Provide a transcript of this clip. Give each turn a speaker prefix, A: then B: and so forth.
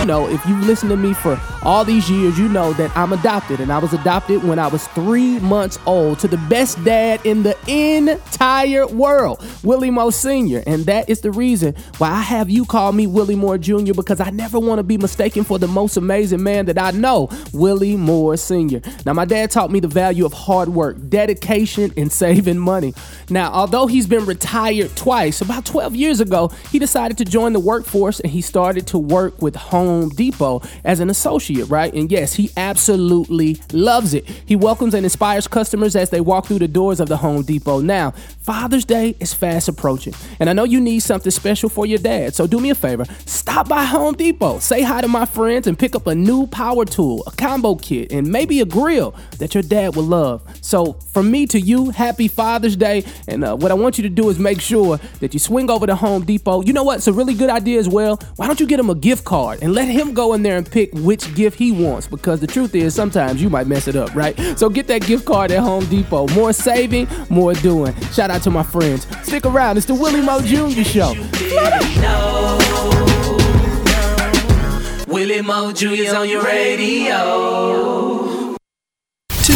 A: You know, if you've listened to me for all these years, you know that I'm adopted, and I was adopted when I was three months old to the best dad in the entire world, Willie Moore Sr. And that is the reason why I have you call me Willie Moore Jr. because I never want to be mistaken for the most amazing man that I know, Willie Moore Sr. Now, my dad taught me the value of hard work, dedication, and saving money. Now, although he's been retired twice, about 12 years ago, he decided to join the workforce and he started to work with Home Depot as an associate, right? And yes, he absolutely loves it. He welcomes and inspires customers as they walk through the doors of the Home Depot. Now, Father's Day is fast approaching, and I know you need something special for your dad. So do me a favor, stop by Home Depot, say hi to my friends, and pick up a new power tool, a combo kit, and maybe a grill that your dad will love. So from me to you, happy Father's Day. And uh, what I want you to do is make sure that you swing over to Home Depot. You know what? It's a really good idea as well. Why don't you get him a gift card and let him go in there and pick which gift he wants? Because the truth is, sometimes you might mess it up, right? So get that gift card at Home Depot. More saving, more doing. Shout out to my friends. Stick around. It's the Willie Moore Jr. Show.
B: Willie Moore Jr.'s on your radio.